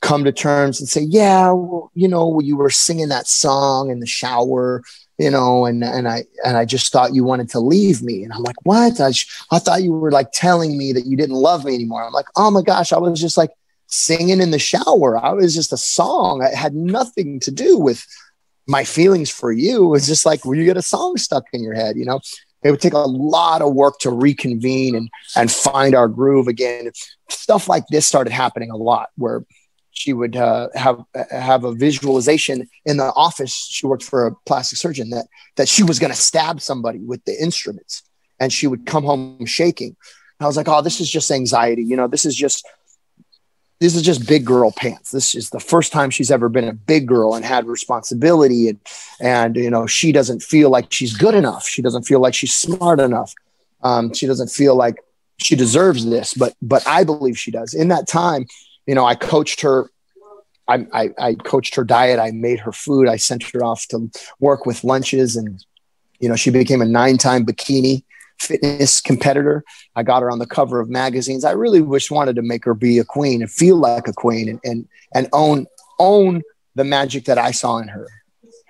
come to terms and say, yeah, well, you know, you were singing that song in the shower, you know, and, and I, and I just thought you wanted to leave me. And I'm like, what? I, I thought you were like telling me that you didn't love me anymore. I'm like, oh my gosh, I was just like singing in the shower. I was just a song. It had nothing to do with my feelings for you. It was just like, well, you get a song stuck in your head, you know? It would take a lot of work to reconvene and, and find our groove again. Stuff like this started happening a lot where she would uh, have have a visualization in the office. She worked for a plastic surgeon that that she was going to stab somebody with the instruments, and she would come home shaking. I was like, oh, this is just anxiety. You know, this is just this is just big girl pants. This is the first time she's ever been a big girl and had responsibility, and and you know she doesn't feel like she's good enough. She doesn't feel like she's smart enough. Um, she doesn't feel like she deserves this, but but I believe she does. In that time, you know, I coached her. I, I, I coached her diet. I made her food. I sent her off to work with lunches, and you know, she became a nine-time bikini fitness competitor. I got her on the cover of magazines. I really wish wanted to make her be a queen and feel like a queen and and, and own own the magic that I saw in her.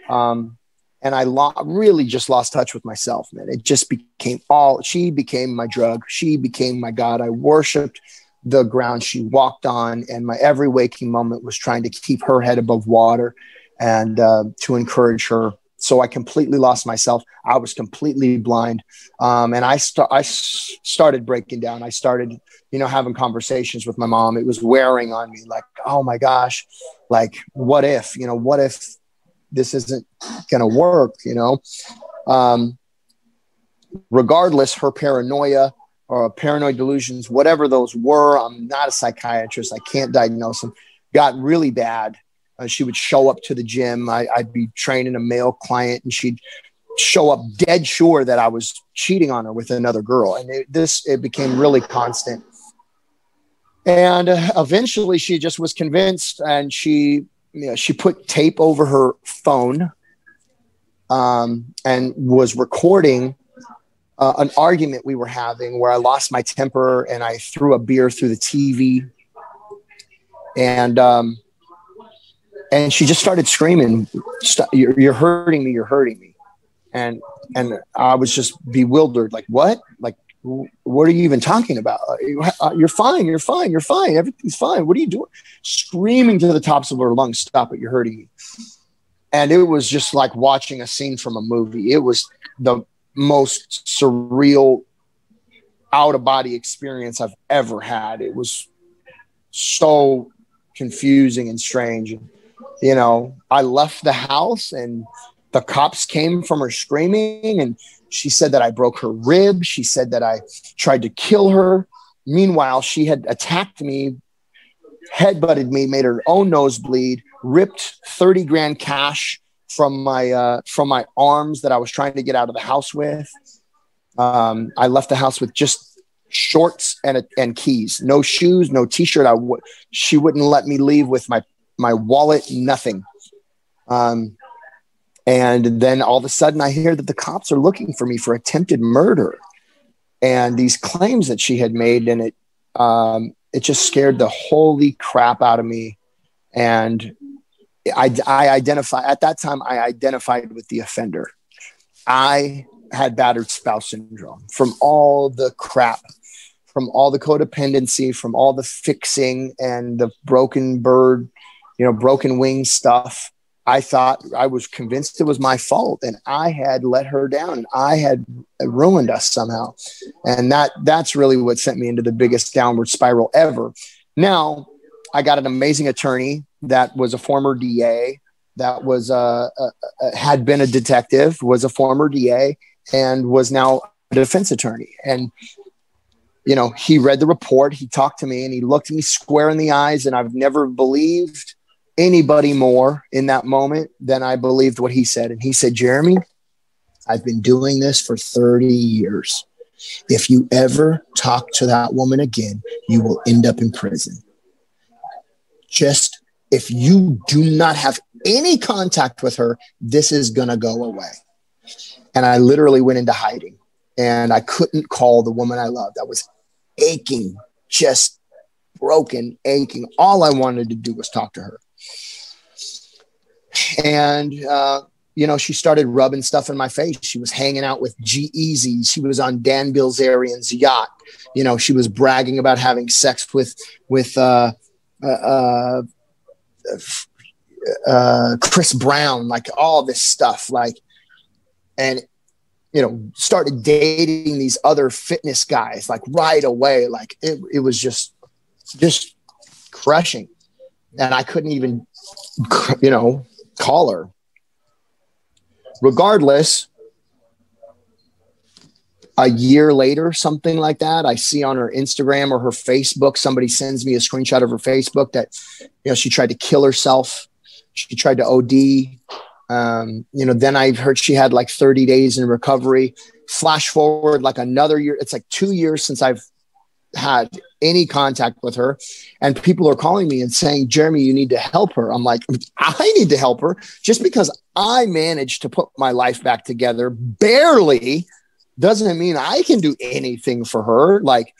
Um, and I lo- really just lost touch with myself, man. It just became all she became my drug. She became my God. I worshiped the ground she walked on. And my every waking moment was trying to keep her head above water and uh, to encourage her. So I completely lost myself. I was completely blind, um, and I st- I s- started breaking down. I started, you know, having conversations with my mom. It was wearing on me, like, oh my gosh, like what if, you know, what if this isn't going to work, you know? Um, regardless, her paranoia, or paranoid delusions, whatever those were. I'm not a psychiatrist. I can't diagnose them. Got really bad. Uh, she would show up to the gym. I, would be training a male client, and she'd show up dead sure that I was cheating on her with another girl. And it, this it became really constant. And uh, eventually, she just was convinced, and she you know, she put tape over her phone um, and was recording uh, an argument we were having where I lost my temper and I threw a beer through the TV. And, um, and she just started screaming, you're, you're hurting me. You're hurting me. And, and I was just bewildered. Like, what? Like, what are you even talking about? Uh, you're fine. You're fine. You're fine. Everything's fine. What are you doing? Screaming to the tops of her lungs, stop it. You're hurting me. And it was just like watching a scene from a movie. It was the most surreal out of body experience I've ever had. It was so confusing and strange. You know, I left the house and the cops came from her screaming and she said that I broke her rib. She said that I tried to kill her. Meanwhile, she had attacked me, headbutted me, made her own nose bleed, ripped 30 grand cash from my uh, from my arms that I was trying to get out of the house with. Um, I left the house with just shorts and and keys, no shoes, no t-shirt. I w- she wouldn't let me leave with my my wallet, nothing. Um, and then all of a sudden, I hear that the cops are looking for me for attempted murder, and these claims that she had made, and it um, it just scared the holy crap out of me. And I, I identify at that time. I identified with the offender. I had battered spouse syndrome from all the crap, from all the codependency, from all the fixing and the broken bird, you know, broken wing stuff. I thought I was convinced it was my fault and I had let her down. I had ruined us somehow. And that that's really what sent me into the biggest downward spiral ever. Now, I got an amazing attorney that was a former DA that was uh, uh, uh, had been a detective, was a former DA and was now a defense attorney. And you know, he read the report, he talked to me and he looked me square in the eyes and I've never believed anybody more in that moment than I believed what he said. And he said, Jeremy, I've been doing this for 30 years. If you ever talk to that woman again, you will end up in prison. Just if you do not have any contact with her, this is going to go away. And I literally went into hiding and I couldn't call the woman I loved. I was aching, just broken, aching. All I wanted to do was talk to her and uh, you know, she started rubbing stuff in my face. She was hanging out with G-Eazy. She was on Dan Bilzerian's yacht. You know, she was bragging about having sex with with uh, uh, uh, Chris Brown, like all this stuff, like, and you know, started dating these other fitness guys, like right away. Like it, it was just, just crushing, and I couldn't even, you know, call her. Regardless, a year later, something like that, I see on her Instagram or her Facebook, somebody sends me a screenshot of her Facebook that, you know, she tried to kill herself. She tried to OD. Um, you know, then I heard she had like 30 days in recovery. Flash forward like another year. It's like two years since I've had any contact with her and people are calling me and saying jeremy you need to help her i'm like i need to help her just because i managed to put my life back together barely doesn't mean i can do anything for her like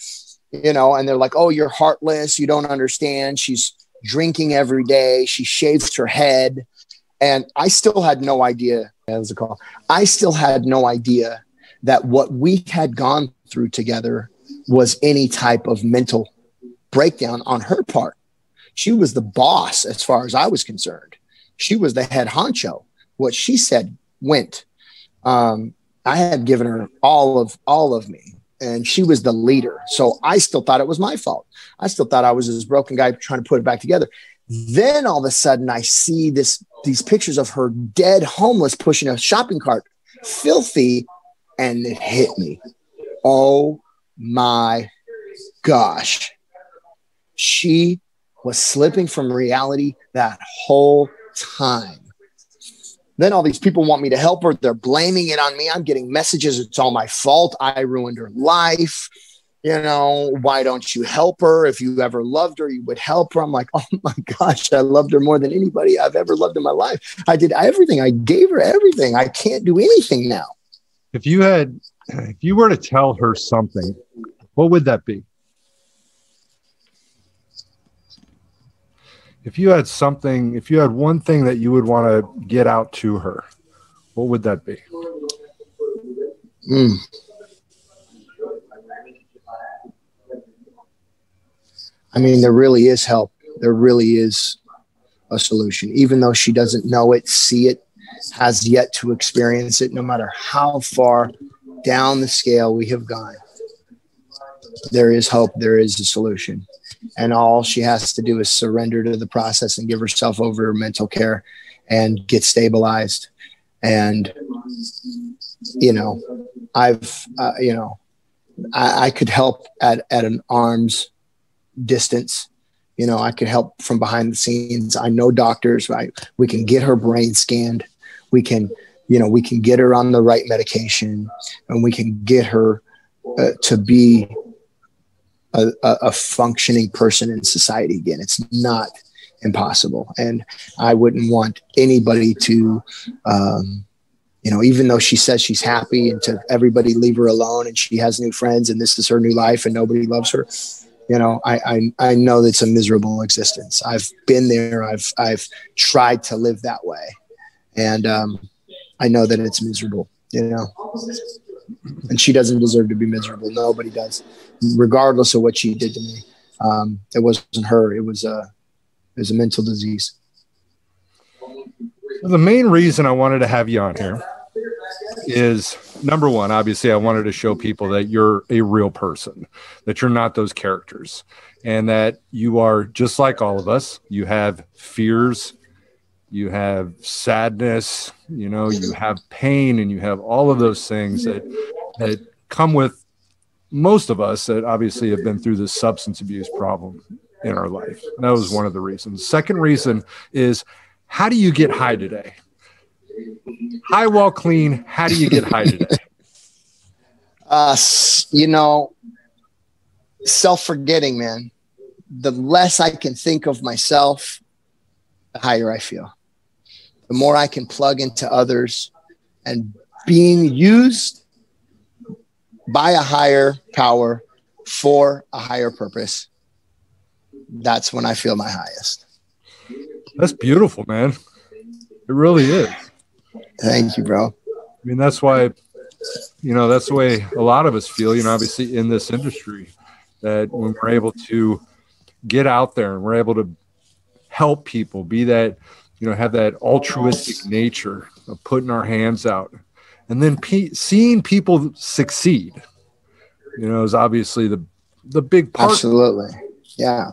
you know and they're like oh you're heartless you don't understand she's drinking every day she shaves her head and i still had no idea as a call i still had no idea that what we had gone through together was any type of mental breakdown on her part. She was the boss as far as I was concerned. She was the head honcho. What she said went. Um, I had given her all of all of me, and she was the leader. So I still thought it was my fault. I still thought I was this broken guy trying to put it back together. Then all of a sudden, I see this these pictures of her dead, homeless, pushing a shopping cart, filthy, and it hit me. Oh my gosh. She was slipping from reality that whole time. Then all these people want me to help her. They're blaming it on me. I'm getting messages. It's all my fault. I ruined her life. You know, why don't you help her? If you ever loved her, you would help her. I'm like, [LAUGHS] oh my gosh, I loved her more than anybody I've ever loved in my life. I did everything. I gave her everything. I can't do anything now. If you had, if you were to tell her something what would that be? if you had something, if you had one thing that you would want to get out to her, what would that be? Mm. I mean, there really is help. There really is a solution, even though she doesn't know it, see it, has yet to experience it, no matter how far down the scale we have gone. There is hope, there is a solution. And all she has to do is surrender to the process and give herself over mental care and get stabilized. And, you know, I've, uh, you know, I, I could help at, at an arm's distance. You know i could help from behind the scenes. I know doctors right we can get her brain scanned. We can you know we can get her on the right medication and we can get her uh, to be a, a, functioning person in society again. It's not impossible. And i wouldn't want anybody to um, you know even though she says she's happy and to everybody leave her alone and she has new friends and this is her new life and nobody loves her you know I, I i know it's a miserable existence. I've been there. I've i've tried to live that way. And um, I know that it's miserable, you know. And she doesn't deserve to be miserable. Nobody does, regardless of what she did to me. Um, it wasn't her. It was a it was a mental disease. The main reason I wanted to have you on here is number one, obviously, I wanted to show people that you're a real person, that you're not those characters, and that you are just like all of us. You have fears, you have sadness, you know, you have pain, and you have all of those things that that come with most of us that obviously have been through this substance abuse problem in our life. And that was one of the reasons. Second reason is how do you get high today? High while clean, how do you get high today? [LAUGHS] Uh, you know, self forgetting, man. The less I can think of myself, the higher I feel the more I can plug into others and being used by a higher power for a higher purpose, that's when I feel my highest. That's beautiful, man. It really is. Thank you, bro. I mean, that's why, you know, that's the way a lot of us feel, you know, obviously in this industry, that when we're able to get out there and we're able to help people, be that you know, have that altruistic nature of putting our hands out, and then pe- seeing people succeed. You know, is obviously the the big part. Absolutely, yeah.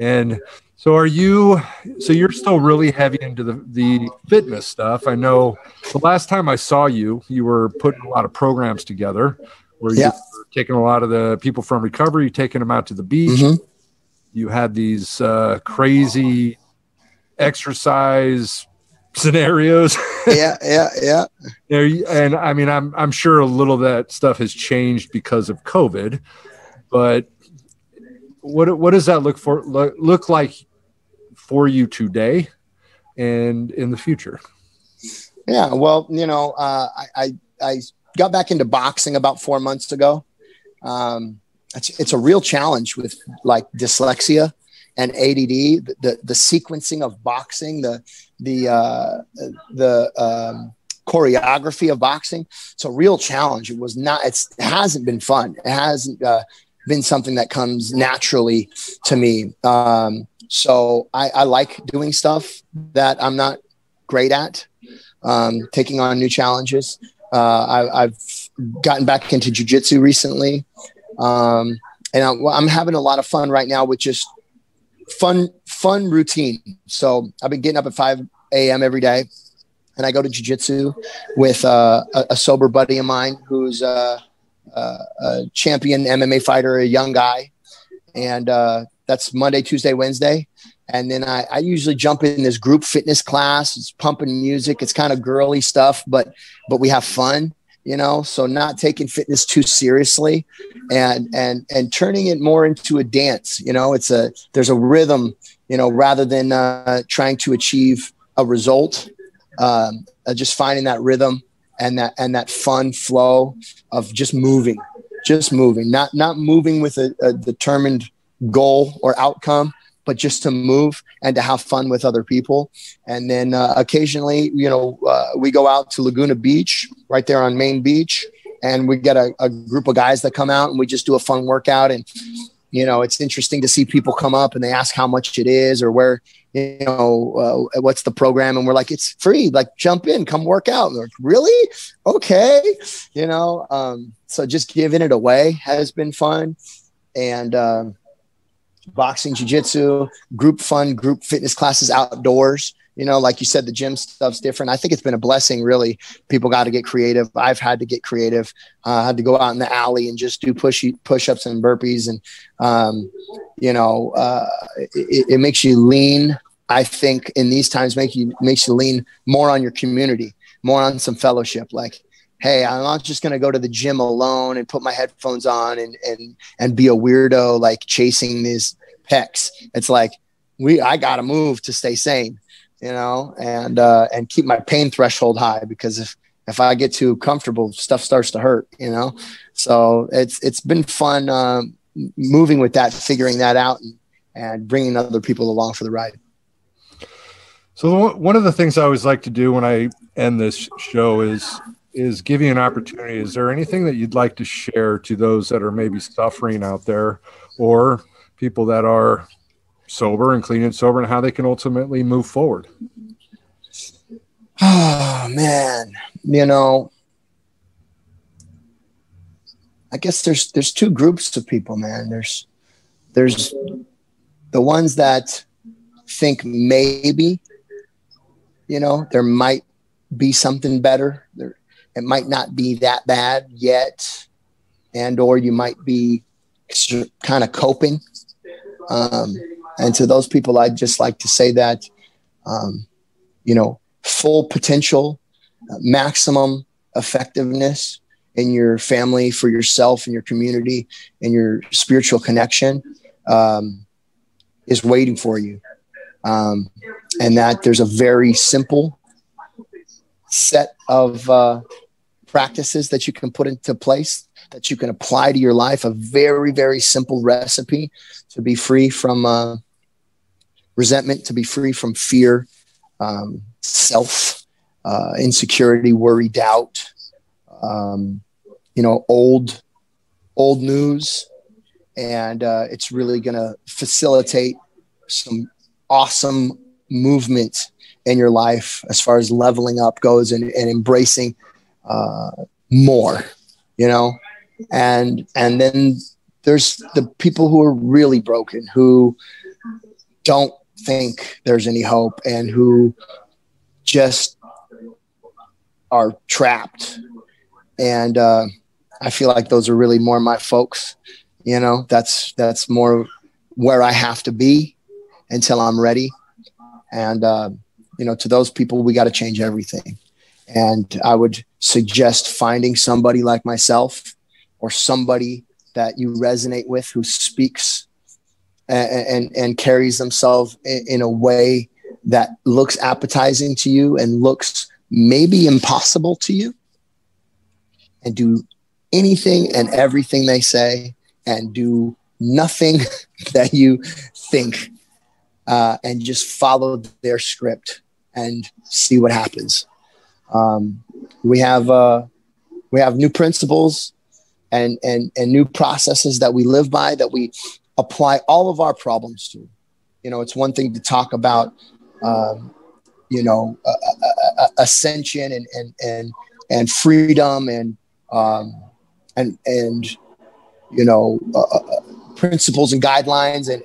And so, are you? So you're still really heavy into the the fitness stuff. I know the last time I saw you, you were putting a lot of programs together where you were taking a lot of the people from recovery, taking them out to the beach. Mm-hmm. You had these uh, crazy exercise scenarios. [LAUGHS] yeah, yeah, yeah. There and I mean, I'm I'm sure a little of that stuff has changed because of COVID, but what what does that look for look, look like for you today and in the future? Yeah, well, you know, uh, I, I I got back into boxing about four months ago. Um, it's it's a real challenge with like dyslexia and ADD, the, the, sequencing of boxing, the the uh, the um, choreography of boxing. It's a real challenge. It was not. It hasn't been fun. It hasn't uh, been something that comes naturally to me. Um, so I, I, like doing stuff that I'm not great at. Um, taking on new challenges. Uh, I, have gotten back into jujitsu recently. Um, and I'm, I'm, having a lot of fun right now with just fun fun routine. So I've been getting up at 5 a.m. every day, and I go to jujitsu with uh, a, a, sober buddy of mine who's uh, uh, a champion MMA fighter, a young guy, and uh, that's Monday, Tuesday, Wednesday. And then I, I, usually jump in this group fitness class. It's pumping music. It's kind of girly stuff, but but we have fun you know so not taking fitness too seriously and and and turning it more into a dance you know it's a there's a rhythm you know rather than uh, trying to achieve a result um, uh, just finding that rhythm and that and that fun flow of just moving just moving not not moving with a, a determined goal or outcome but just to move and to have fun with other people. And then uh, occasionally, you know, uh, we go out to Laguna Beach, right there on Main Beach, and we get a, a, group of guys that come out and we just do a fun workout. And you know, it's interesting to see people come up and they ask how much it is or where, you know, uh, what's the program, and we're like, it's free. Like, jump in, come work out. And like, really? Okay, you know. Um, so just giving it away has been fun, and um, boxing, jujitsu, group fun, group fitness classes outdoors. You know like you said the gym stuff's different. I think it's been a blessing really. People got to get creative. I've had to get creative. Uh, i had to go out in the alley and just do push push-ups and burpees and um, you know uh, it, it, makes you lean i think in these times make you makes you lean more on your community more on some fellowship. Like hey i'm not just going to go to the gym alone and put my headphones on and and and be a weirdo like chasing these pecs it's like we i gotta move to stay sane you know, and uh, and keep my pain threshold high because if if I get too comfortable, stuff starts to hurt, you know. So it's it's been fun um, moving with that, figuring that out, and, and bringing other people along for the ride. So one of the things I always like to do when I end this show is is give you an opportunity. Is there anything that you'd like to share to those that are maybe suffering out there, or people that are sober and clean and sober and how they can ultimately move forward? Oh man, you know, I guess there's there's two groups of people, man. There's there's the ones that think maybe, you know, there might be something better. There it might not be that bad yet, and or you might be kind of coping. Um, and to those people, I'd just like to say that, um, you know, full potential, maximum effectiveness in your family, for yourself and your community and your spiritual connection um, is waiting for you. Um, and that there's a very simple set of uh, practices that you can put into place that you can apply to your life a very very simple recipe to be free from uh, resentment to be free from fear um, self uh, insecurity worry doubt um, you know old old news. And uh, it's really going to facilitate some awesome movement in your life as far as leveling up goes and, and embracing uh, more you know? And and then there's the people who are really broken who don't think there's any hope and who just are trapped. And uh, i feel like those are really more my folks you know? That's that's more where i have to be until i'm ready. And uh, you know to those people we got to change everything. And i would suggest finding somebody like myself or somebody that you resonate with who speaks and and, and carries themselves in, a way that looks appetizing to you and looks maybe impossible to you and do anything and everything they say and do nothing [LAUGHS] that you think uh, and just follow their script and see what happens um, we have uh, we have new principles and and and new processes that we live by that we apply all of our problems to. You know, it's one thing to talk about, um, you know, uh, uh, ascension and and and and freedom and um, and and you know uh, principles and guidelines and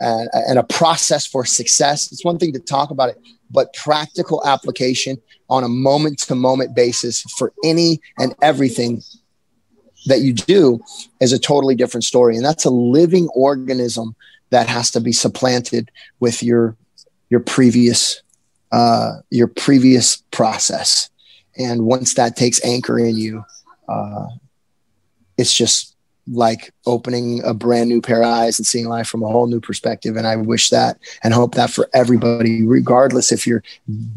and, and a process for success. It's one thing to talk about it, but practical application on a moment to moment basis for any and everything that you do is a totally different story. And that's a living organism that has to be supplanted with your your previous uh, your previous process. And once that takes anchor in you uh, it's just like opening a brand new pair of eyes and seeing life from a whole new perspective and i wish that and hope that for everybody regardless if you're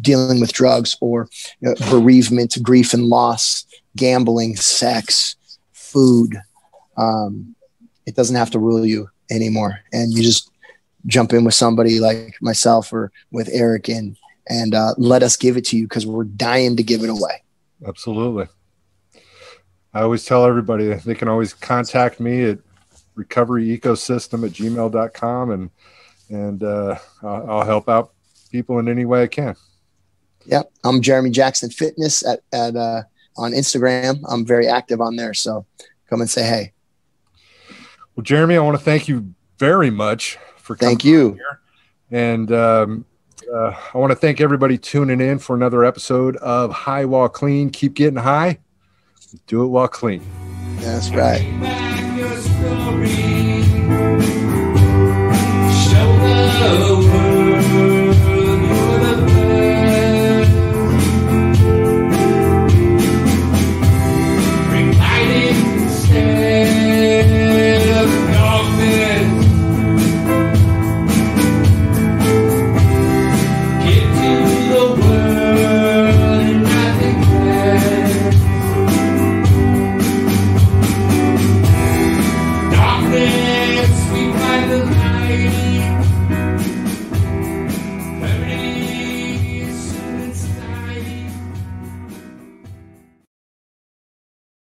dealing with drugs or you know, bereavement grief and loss gambling sex food. Um, it doesn't have to rule you anymore. And you just jump in with somebody like myself or with Eric and, and uh, let us give it to you because we're dying to give it away. Absolutely. I always tell everybody they can always contact me at recovery ecosystem at gmail.com and and uh, I'll, I'll help out people in any way I can. Yep. I'm Jeremy Jackson Fitness at, at uh, on Instagram. I'm very active on there. So come and say hey. Well, Jeremy, I want to thank you very much for coming Thank you. here. And um, uh, I want to thank everybody tuning in for another episode of High While Clean. Keep getting high, do it while clean. That's right.